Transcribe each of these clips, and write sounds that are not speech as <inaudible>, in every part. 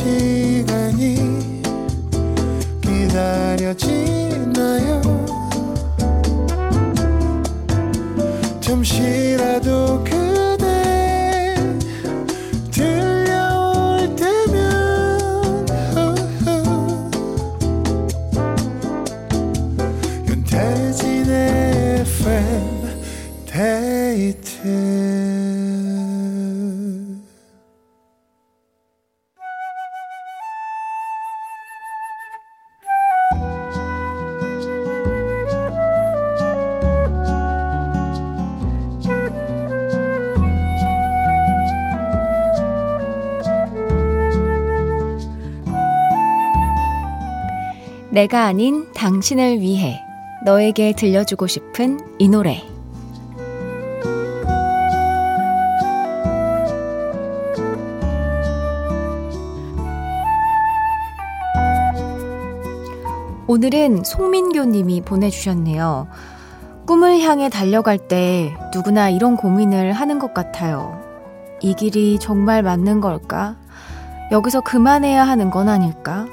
지 내가 아닌 당신을 위해 너에게 들려주고 싶은 이 노래. 오늘은 송민교 님이 보내주셨네요. 꿈을 향해 달려갈 때 누구나 이런 고민을 하는 것 같아요. 이 길이 정말 맞는 걸까? 여기서 그만해야 하는 건 아닐까?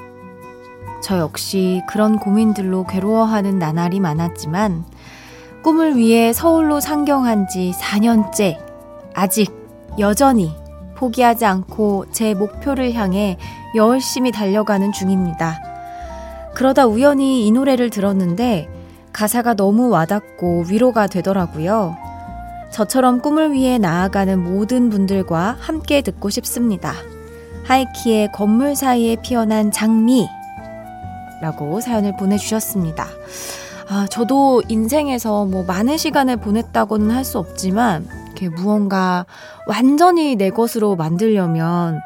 저 역시 그런 고민들로 괴로워하는 나날이 많았지만 꿈을 위해 서울로 상경한 지 4년째 아직 여전히 포기하지 않고 제 목표를 향해 열심히 달려가는 중입니다. 그러다 우연히 이 노래를 들었는데 가사가 너무 와닿고 위로가 되더라고요. 저처럼 꿈을 위해 나아가는 모든 분들과 함께 듣고 싶습니다. 하이키의 건물 사이에 피어난 장미 라고 사연을 보내주셨습니다. 아, 저도 인생에서 뭐 많은 시간을 보냈다고는 할 수 없지만, 이렇게 무언가 완전히 내 것으로 만들려면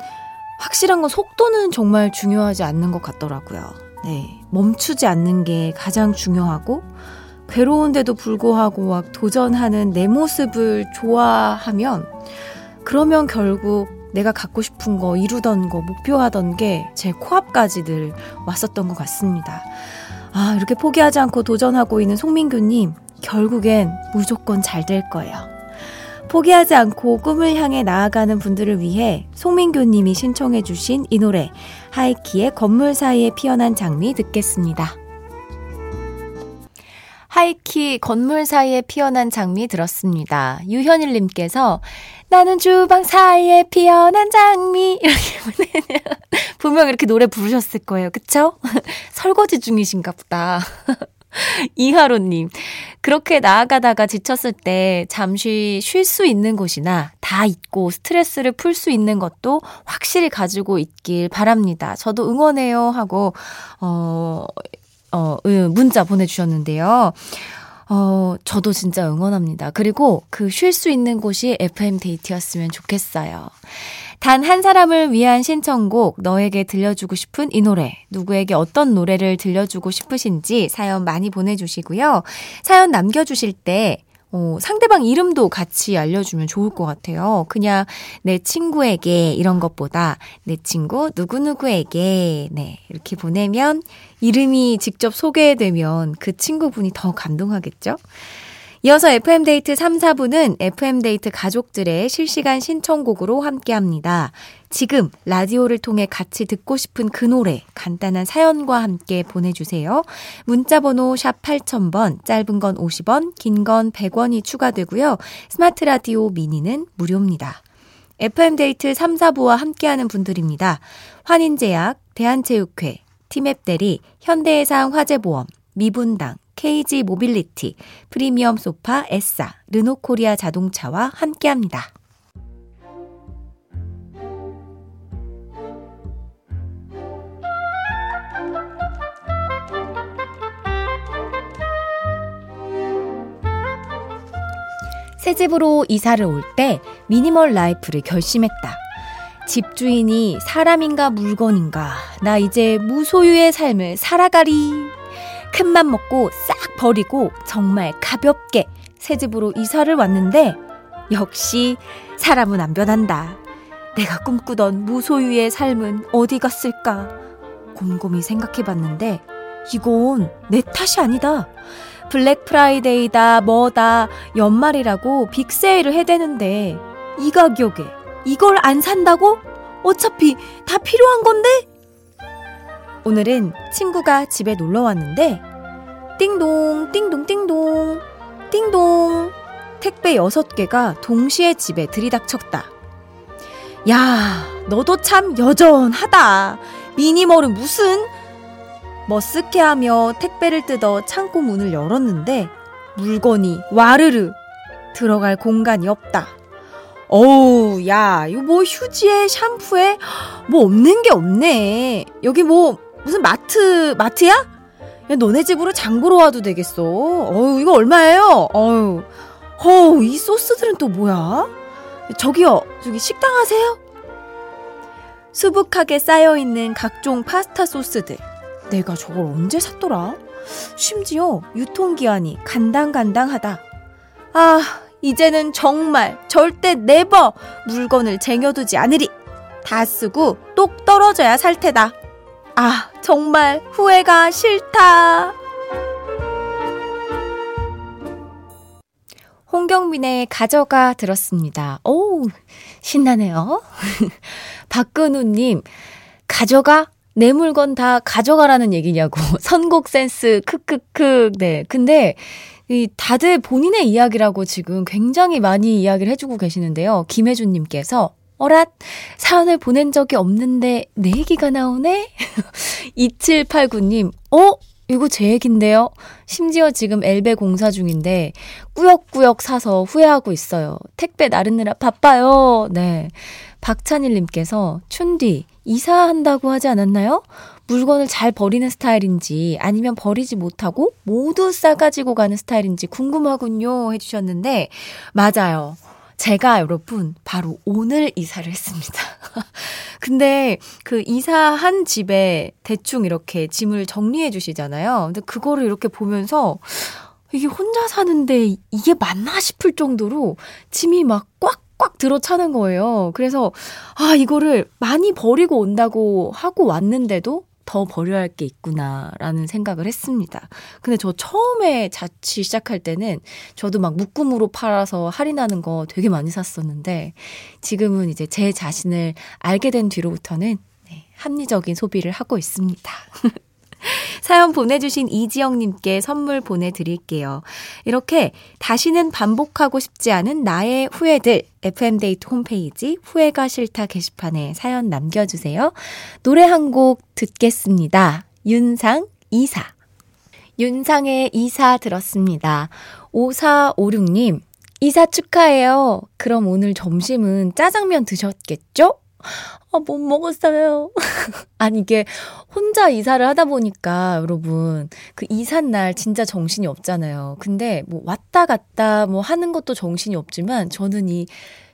확실한 건 속도는 정말 중요하지 않는 것 같더라고요. 네. 멈추지 않는 게 가장 중요하고, 괴로운데도 불구하고 막 도전하는 내 모습을 좋아하면, 그러면 결국 내가 갖고 싶은 거, 이루던 거, 목표하던 게 제 코앞까지 늘 왔었던 것 같습니다. 아, 이렇게 포기하지 않고 도전하고 있는 송민규님, 결국엔 무조건 잘 될 거예요. 포기하지 않고 꿈을 향해 나아가는 분들을 위해 송민규님이 신청해주신 이 노래, 하이키의 건물 사이에 피어난 장미 듣겠습니다. 하이키 건물 사이에 피어난 장미 들었습니다. 유현일님께서 나는 주방 사이에 피어난 장미 <laughs> 이렇게 보내면 분명 이렇게 노래 부르셨을 거예요. 그쵸? <laughs> 설거지 중이신가 보다. <laughs> 이하로님, 그렇게 나아가다가 지쳤을 때 잠시 쉴 수 있는 곳이나 다 잊고 스트레스를 풀 수 있는 것도 확실히 가지고 있길 바랍니다. 저도 응원해요 하고, 어, 어, 문자 보내주셨는데요. 어, 저도 진짜 응원합니다. 그리고 그 쉴 수 있는 곳이 FM 데이트였으면 좋겠어요. 단 한 사람을 위한 신청곡, 너에게 들려주고 싶은 이 노래, 누구에게 어떤 노래를 들려주고 싶으신지 사연 많이 보내주시고요. 사연 남겨주실 때, 어, 상대방 이름도 같이 알려주면 좋을 것 같아요. 그냥 내 친구에게 이런 것보다 내 친구 누구누구에게, 네, 이렇게 보내면 이름이 직접 소개되면 그 친구분이 더 감동하겠죠? 이어서 FM데이트 3, 4부는 FM데이트 가족들의 실시간 신청곡으로 함께 합니다. 지금 라디오를 통해 같이 듣고 싶은 그 노래 간단한 사연과 함께 보내주세요. 문자번호 샵 8000번, 짧은 건 50원, 긴 건 100원이 추가되고요. 스마트 라디오 미니는 무료입니다. FM데이트 3, 4부와 함께하는 분들입니다. 환인제약, 대한체육회, 티맵대리, 현대해상 화재보험, 미분당, KG 모빌리티, 프리미엄 소파 에싸, 르노코리아 자동차와 함께합니다. 새 집으로 이사를 올 때 미니멀 라이프를 결심했다. 집주인이 사람인가 물건인가 나 이제 무소유의 삶을 살아가리. 큰맘 먹고 싹 버리고 정말 가볍게 새 집으로 이사를 왔는데 역시 사람은 안 변한다. 내가 꿈꾸던 무소유의 삶은 어디 갔을까? 곰곰이 생각해 봤는데 이건 내 탓이 아니다. 블랙 프라이데이다, 뭐다, 연말이라고 big 세일을 해대는데 이 가격에 이걸 안 산다고? 어차피 다 필요한 건데? 오늘은 친구가 집에 놀러 왔는데 띵동, 띵동, 띵동, 띵동 택배 6개가 동시에 집에 들이닥쳤다. 야, 너도 참 여전하다. 미니멀은 무슨? 머쓱해하며 택배를 뜯어 창고 문을 열었는데 물건이 와르르 들어갈 공간이 없다. 어우, 야, 이거 뭐 휴지에 샴푸에 뭐 없는 게 없네. 여기 뭐 무슨 마트 마트야? 야, 너네 집으로 장 보러 와도 되겠어. 어우, 이거 얼마예요? 어우, 어우, 이 소스들은 또 뭐야? 저기요, 저기 식당 하세요? 수북하게 쌓여 있는 각종 파스타 소스들. 내가 저걸 언제 샀더라? 심지어 유통기한이 간당간당하다. 아, 이제는 정말 절대 네버 물건을 쟁여두지 않으리. 다 쓰고 똑 떨어져야 살 테다. 아, 정말 후회가 싫다. 홍경민의 가져가 들었습니다. 오, 신나네요. <laughs> 박근우님, 가져가? 내 물건 다 가져가라는 얘기냐고. <laughs> 선곡 센스, 크크크. 네. 근데, 이 다들 본인의 이야기라고 지금 굉장히 많이 이야기를 해주고 계시는데요. 김혜준님께서, 어랏, 사연을 보낸 적이 없는데 내 얘기가 나오네? <laughs> 2789님, 어? 이거 제 얘긴데요. 심지어 지금 엘베 공사 중인데 꾸역꾸역 사서 후회하고 있어요. 택배 나르느라 바빠요. 네. 박찬일님께서 춘디 이사한다고 하지 않았나요? 물건을 잘 버리는 스타일인지 아니면 버리지 못하고 모두 싸가지고 가는 스타일인지 궁금하군요 해주셨는데 맞아요. 제가 여러분 바로 오늘 이사를 했습니다. <laughs> 근데 그 이사한 집에 대충 이렇게 짐을 정리해 주시잖아요. 근데 그거를 이렇게 보면서 이게 혼자 사는데 이게 맞나 싶을 정도로 짐이 막 꽉 꽉 들어차는 거예요. 그래서 아, 이거를 많이 버리고 온다고 하고 왔는데도 더 버려야 할 게 있구나라는 생각을 했습니다. 근데 저 처음에 자취 시작할 때는 저도 막 묶음으로 팔아서 할인하는 거 되게 많이 샀었는데 지금은 이제 제 자신을 알게 된 뒤로부터는 네, 합리적인 소비를 하고 있습니다. <laughs> <laughs> 사연 보내주신 이지영님께 선물 보내드릴게요. 이렇게 다시는 반복하고 싶지 않은 나의 후회들 FM데이트 홈페이지 후회가 싫다 게시판에 사연 남겨주세요. 노래 한 곡 듣겠습니다. 윤상 이사 윤상의 이사 들었습니다. 5456님 이사 축하해요. 그럼 오늘 점심은 짜장면 드셨겠죠? 아, 못 먹었어요. <laughs> 아니, 이게 혼자 이사를 하다 보니까 여러분, 그 이삿날 진짜 정신이 없잖아요. 근데 뭐 왔다 갔다 뭐 하는 것도 정신이 없지만 저는 이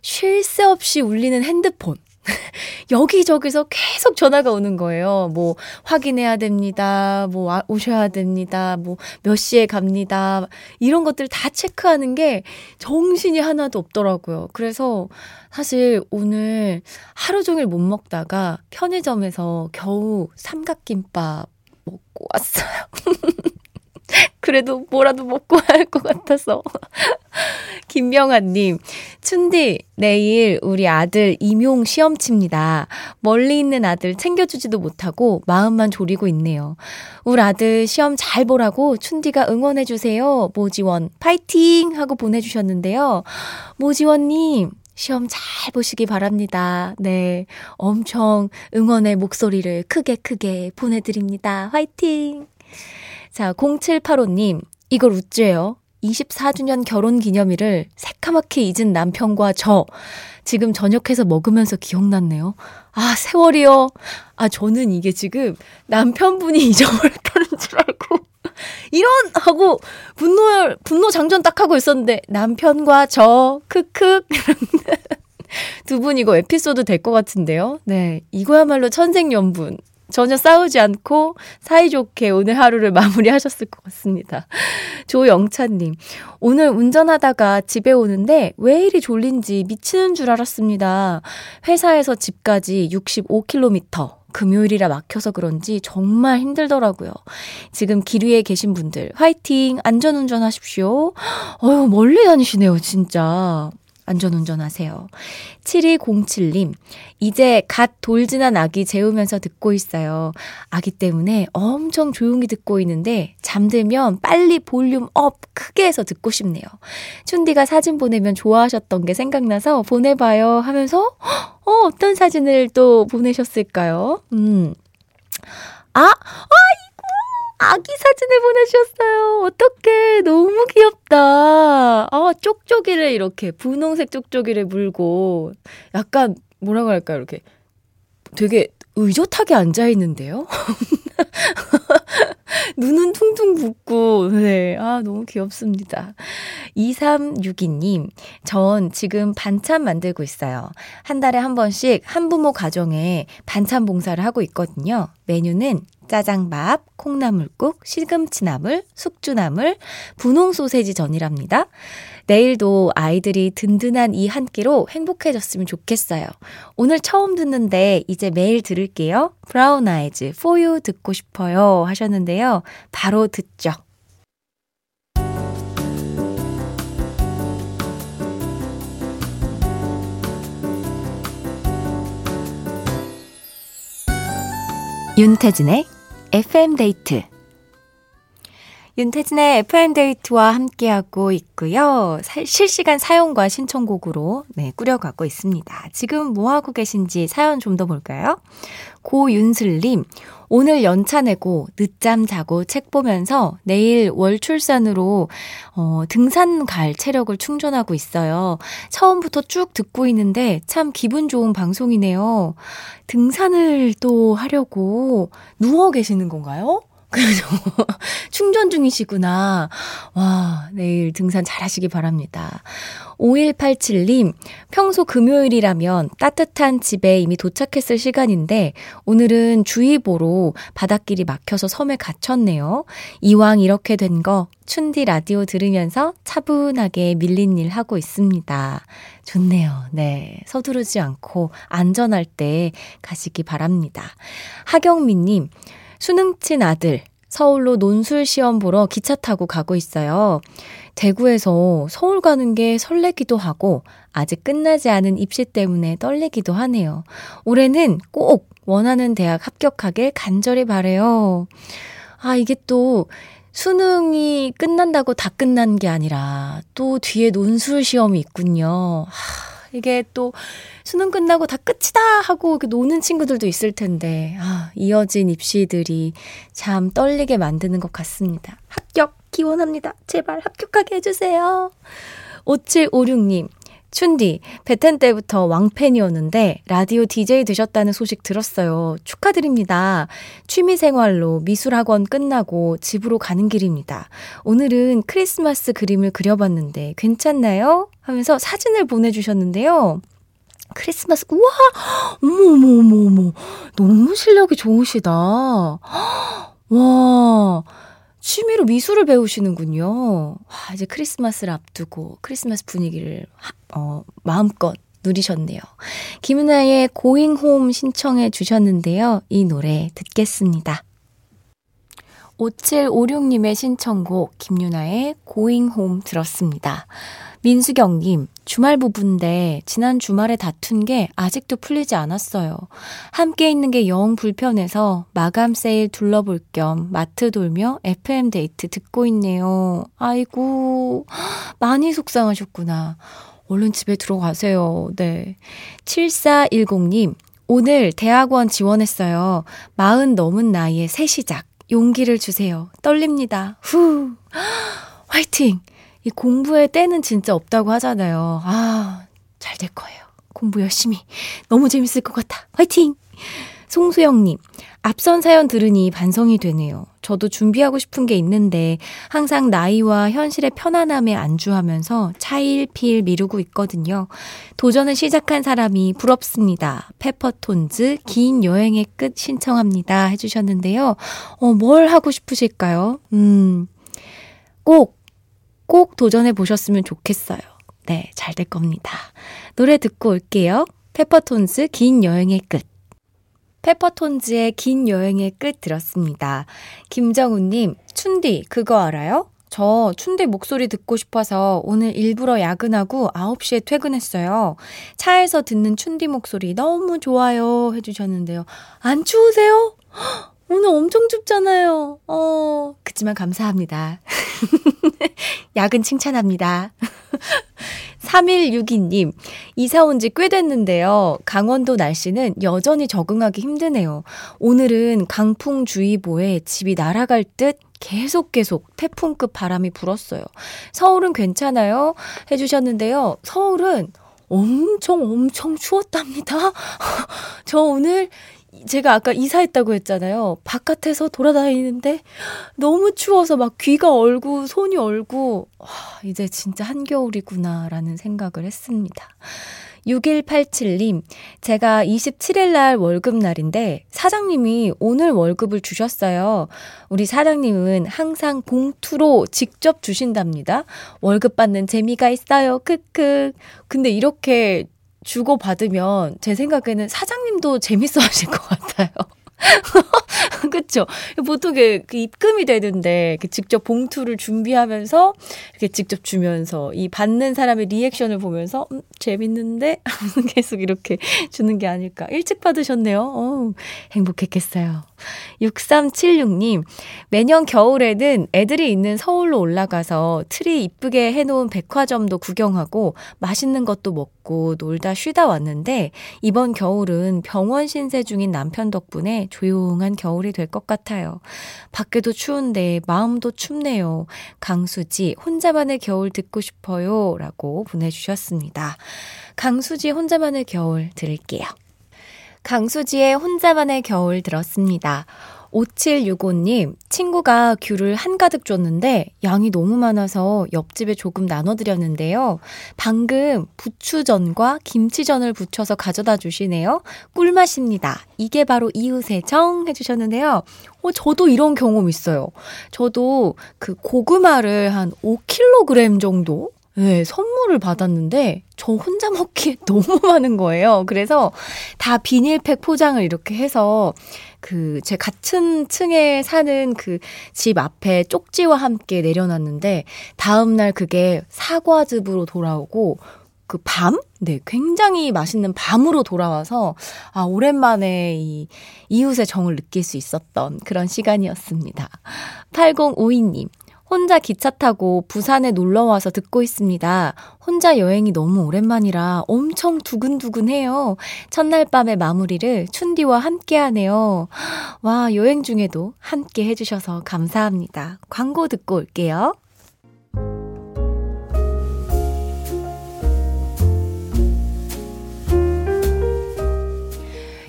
쉴 새 없이 울리는 핸드폰. <laughs> 여기저기서 계속 전화가 오는 거예요. 뭐, 확인해야 됩니다. 뭐, 오셔야 됩니다. 뭐, 몇 시에 갑니다. 이런 것들 다 체크하는 게 정신이 하나도 없더라고요. 그래서 사실 오늘 하루 종일 못 먹다가 편의점에서 겨우 삼각김밥 먹고 왔어요. <laughs> 그래도 뭐라도 먹고 <laughs> 할 것 같아서. 김명아님, 춘디, 내일 우리 아들 임용 시험 칩니다. 멀리 있는 아들 챙겨주지도 못하고 마음만 졸이고 있네요. 우리 아들 시험 잘 보라고 춘디가 응원해주세요. 모지원, 파이팅! 하고 보내주셨는데요. 모지원님, 시험 잘 보시기 바랍니다. 네. 엄청 응원의 목소리를 크게 크게 보내드립니다. 화이팅! 자, 0785님, 이걸 우째요. 24주년 결혼 기념일을 새카맣게 잊은 남편과 저, 지금 저녁해서 먹으면서 기억났네요. 아, 세월이요. 아, 저는 이게 지금 남편분이 <laughs> 잊어버렸다는 줄 알고. 이런! 하고, 분노, 분노 장전 딱 하고 있었는데, 남편과 저, 크크. <laughs> 두 분 이거 에피소드 될 것 같은데요? 네. 이거야말로 천생연분. 전혀 싸우지 않고 사이좋게 오늘 하루를 <laughs> 마무리하셨을 것 같습니다. 조영찬님, 오늘 운전하다가 집에 오는데 왜 이리 졸린지 미치는 줄 알았습니다. 회사에서 집까지 65km. 금요일이라 막혀서 그런지 정말 힘들더라고요. 지금 길 위에 계신 분들, 화이팅! 안전운전 하십시오. 어휴, 멀리 다니시네요, 진짜. 안전운전 하세요. 7207님, 이제 갓 돌 지난 아기 재우면서 듣고 있어요. 아기 때문에 엄청 조용히 듣고 있는데 잠들면 빨리 볼륨 up 크게 해서 듣고 싶네요. 춘디가 사진 보내면 좋아하셨던 게 생각나서 보내봐요 하면서 어, 어떤 사진을 또 보내셨을까요? 음. 아, 아이 아기 사진을 보내주셨어요. 어떡해. 너무 귀엽다. 아, 쪽쪽이를 이렇게, 분홍색 쪽쪽이를 물고, 약간, 뭐라고 할까요? 이렇게 되게 의젓하게 앉아있는데요? <laughs> 눈은 퉁퉁 붓고, 네. 아, 너무 귀엽습니다. 2362님, 전 지금 반찬 만들고 있어요. 한 달에 한 번씩 한부모 가정에 반찬 봉사를 하고 있거든요. 메뉴는 짜장밥, 콩나물국, 시금치나물, 숙주나물, 분홍 소세지 전이랍니다. 내일도 아이들이 든든한 이 한 끼로 행복해졌으면 좋겠어요. 오늘 처음 듣는데 이제 매일 들을게요. 브라운 아이즈, you 듣고 싶어요 하셨는데요. 바로 듣죠. 윤태진의 FM데이트. 윤태진의 FM데이트와 함께하고 있고요. 사, 실시간 사연과 신청곡으로 네, 꾸려가고 있습니다. 지금 뭐하고 계신지 사연 좀 더 볼까요? 고윤슬님, 오늘 연차 내고 늦잠 자고 책 보면서 내일 월 출산으로 어, 등산 갈 체력을 충전하고 있어요. 처음부터 쭉 듣고 있는데 참 기분 좋은 방송이네요. 등산을 또 하려고 누워 계시는 건가요? 그래서 <laughs> 충전 중이시구나. 와, 내일 등산 잘 하시기 바랍니다. 5187님, 평소 금요일이라면 따뜻한 집에 이미 도착했을 시간인데 오늘은 주의보로 바닷길이 막혀서 섬에 갇혔네요. 이왕 이렇게 된 거 춘디 라디오 들으면서 차분하게 밀린 일 하고 있습니다. 좋네요. 네. 서두르지 않고 안전할 때 가시기 바랍니다. 하경민님, 수능 친 아들, 서울로 논술 시험 보러 기차 타고 가고 있어요. 대구에서 서울 가는 게 설레기도 하고 아직 끝나지 않은 입시 때문에 떨리기도 하네요. 올해는 꼭 원하는 대학 합격하길 간절히 바래요. 아, 이게 또 수능이 끝난다고 다 끝난 게 아니라 또 뒤에 논술 시험이 있군요. 하, 이게 또 수능 끝나고 다 끝이다 하고 노는 친구들도 있을 텐데, 아, 이어진 입시들이 참 떨리게 만드는 것 같습니다. 합격 기원합니다. 제발 합격하게 해주세요. 5756님, 춘디, 베텐 때부터 왕팬이었는데 라디오 DJ 되셨다는 소식 들었어요. 축하드립니다. 취미생활로 미술학원 끝나고 집으로 가는 길입니다. 오늘은 크리스마스 그림을 그려봤는데 괜찮나요? 하면서 사진을 보내주셨는데요. 크리스마스, 우와! 어머, 어머, 어머, 어머. 너무 실력이 좋으시다. <gasps> 와. 취미로 미술을 배우시는군요. 와, 이제 크리스마스를 앞두고 크리스마스 분위기를 어, 마음껏 누리셨네요. 김은아의 고잉 홈 신청해 주셨는데요. 이 노래 듣겠습니다. 5756님의 신청곡 김유나의 고잉 홈 들었습니다. 민수경님, 주말 부부인데 지난 주말에 다툰 게 아직도 풀리지 않았어요. 함께 있는 게 영 불편해서 마감 세일 둘러볼 겸 마트 돌며 FM 데이트 듣고 있네요. 아이고, <gasps> 많이 속상하셨구나. 얼른 집에 들어가세요. 네. 7410님, 오늘 대학원 지원했어요. 마흔 넘은 나이에 새 시작. 용기를 주세요. 떨립니다. 후. <gasps> 화이팅! 이 공부의 때는 진짜 없다고 하잖아요. 아, 잘 될 거예요. 공부 열심히. 너무 재밌을 것 같아. 화이팅! 송수영님, 앞선 사연 들으니 반성이 되네요. 저도 준비하고 싶은 게 있는데 항상 나이와 현실의 편안함에 안주하면서 차일피일 미루고 있거든요. 도전을 시작한 사람이 부럽습니다. 페퍼톤즈 긴 여행의 끝 신청합니다. 해주셨는데요. 어, 뭘 하고 싶으실까요? 음, 꼭, 꼭 도전해 보셨으면 좋겠어요. 네, 잘 될 겁니다. 노래 듣고 올게요. 페퍼톤즈 긴 여행의 끝. 페퍼톤즈의 긴 여행의 끝 들었습니다. 김정우님, 춘디, 그거 알아요? 저 춘디 목소리 듣고 싶어서 오늘 일부러 야근하고 9시에 퇴근했어요. 차에서 듣는 춘디 목소리 너무 좋아요. 해주셨는데요. 안 추우세요? 오늘 엄청 춥잖아요. 어, 그치만 감사합니다. <laughs> 야근 칭찬합니다. <laughs> 3162님, 이사 온 지 꽤 됐는데요. 강원도 날씨는 여전히 적응하기 힘드네요. 오늘은 강풍주의보에 집이 날아갈 듯 계속 계속 태풍급 바람이 불었어요. 서울은 괜찮아요? 해주셨는데요. 서울은 엄청 엄청 추웠답니다. <laughs> 저 오늘 제가 아까 이사했다고 했잖아요. 바깥에서 돌아다니는데 너무 추워서 막 귀가 얼고 손이 얼고 와, 이제 진짜 한겨울이구나라는 생각을 했습니다. 6187님, 제가 27일 날 월급날인데 사장님이 오늘 월급을 주셨어요. 우리 사장님은 항상 봉투로 직접 주신답니다. 월급 받는 재미가 있어요. 크크. 근데 이렇게 주고받으면 제 생각에는 사장님도 재밌어 하실 것 같아요. <laughs> 그쵸? 보통 그, 그 입금이 되는데 직접 봉투를 준비하면서 이렇게 직접 주면서 이 받는 사람의 리액션을 보면서 음, 재밌는데 <laughs> 계속 이렇게 주는 게 아닐까. 일찍 받으셨네요. 어 행복했겠어요. 6376님, 매년 겨울에는 애들이 있는 서울로 올라가서 트리 이쁘게 해놓은 백화점도 구경하고 맛있는 것도 먹고 놀다 쉬다 왔는데 이번 겨울은 병원 신세 중인 남편 덕분에 조용한 겨울이 될 것 같아요. 밖에도 추운데 마음도 춥네요. 강수지, 혼자만의 겨울 듣고 싶어요. 라고 보내주셨습니다. 강수지 혼자만의 겨울 들을게요. 강수지의 혼자만의 겨울 들었습니다. 5765님, 친구가 귤을 한가득 줬는데 양이 너무 많아서 옆집에 조금 나눠드렸는데요. 방금 부추전과 김치전을 부쳐서 가져다 주시네요. 꿀맛입니다. 이게 바로 이웃의 정 해주셨는데요. 어, 저도 이런 경험 있어요. 저도 그 고구마를 한 5kg 정도 네, 선물을 받았는데 저 혼자 먹기에 <laughs> 너무 많은 거예요. 그래서 다 비닐팩 포장을 이렇게 해서 그 제 같은 층에 사는 그 집 앞에 쪽지와 함께 내려놨는데 다음 날 그게 사과즙으로 돌아오고 그 밤? 네, 굉장히 맛있는 밤으로 돌아와서, 아, 오랜만에 이 이웃의 정을 느낄 수 있었던 그런 시간이었습니다. 8052님, 혼자 기차 타고 부산에 놀러 와서 듣고 있습니다. 혼자 여행이 너무 오랜만이라 엄청 두근두근해요. 첫날 밤의 마무리를 춘디와 함께 하네요. 와, 여행 중에도 함께 해주셔서 감사합니다. 광고 듣고 올게요.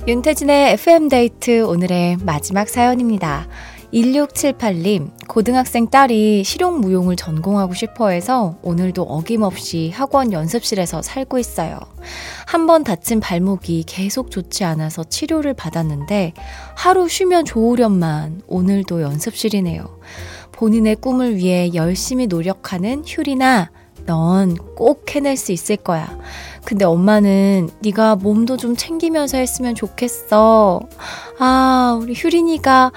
윤태진의 FM데이트 오늘의 마지막 사연입니다. 1678님, 고등학생 딸이 실용무용을 전공하고 싶어 해서 오늘도 어김없이 학원 연습실에서 살고 있어요. 한 번 다친 발목이 계속 좋지 않아서 치료를 받았는데 하루 쉬면 좋으련만 오늘도 연습실이네요. 본인의 꿈을 위해 열심히 노력하는 휴리나 넌 꼭 해낼 수 있을 거야. 근데 엄마는 네가 몸도 좀 챙기면서 했으면 좋겠어. 아, 우리 휴린이가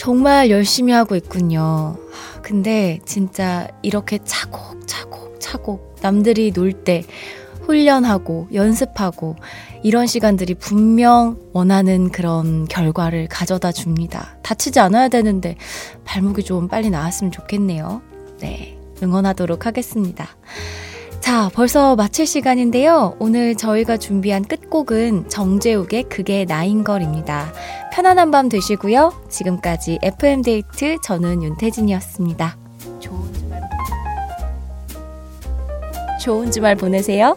정말 열심히 하고 있군요. 근데 진짜 이렇게 차곡차곡 차곡 남들이 놀 때 훈련하고 연습하고 이런 시간들이 분명 원하는 그런 결과를 가져다 줍니다. 다치지 않아야 되는데 발목이 좀 빨리 나았으면 좋겠네요. 네. 응원하도록 하겠습니다. 자, 벌써 마칠 시간인데요. 오늘 저희가 준비한 끝곡은 정재욱의 그게 나인 걸입니다. 편안한 밤 되시고요. 지금까지 FM데이트 저는 윤태진이었습니다. 좋은 주말, 좋은 주말 보내세요.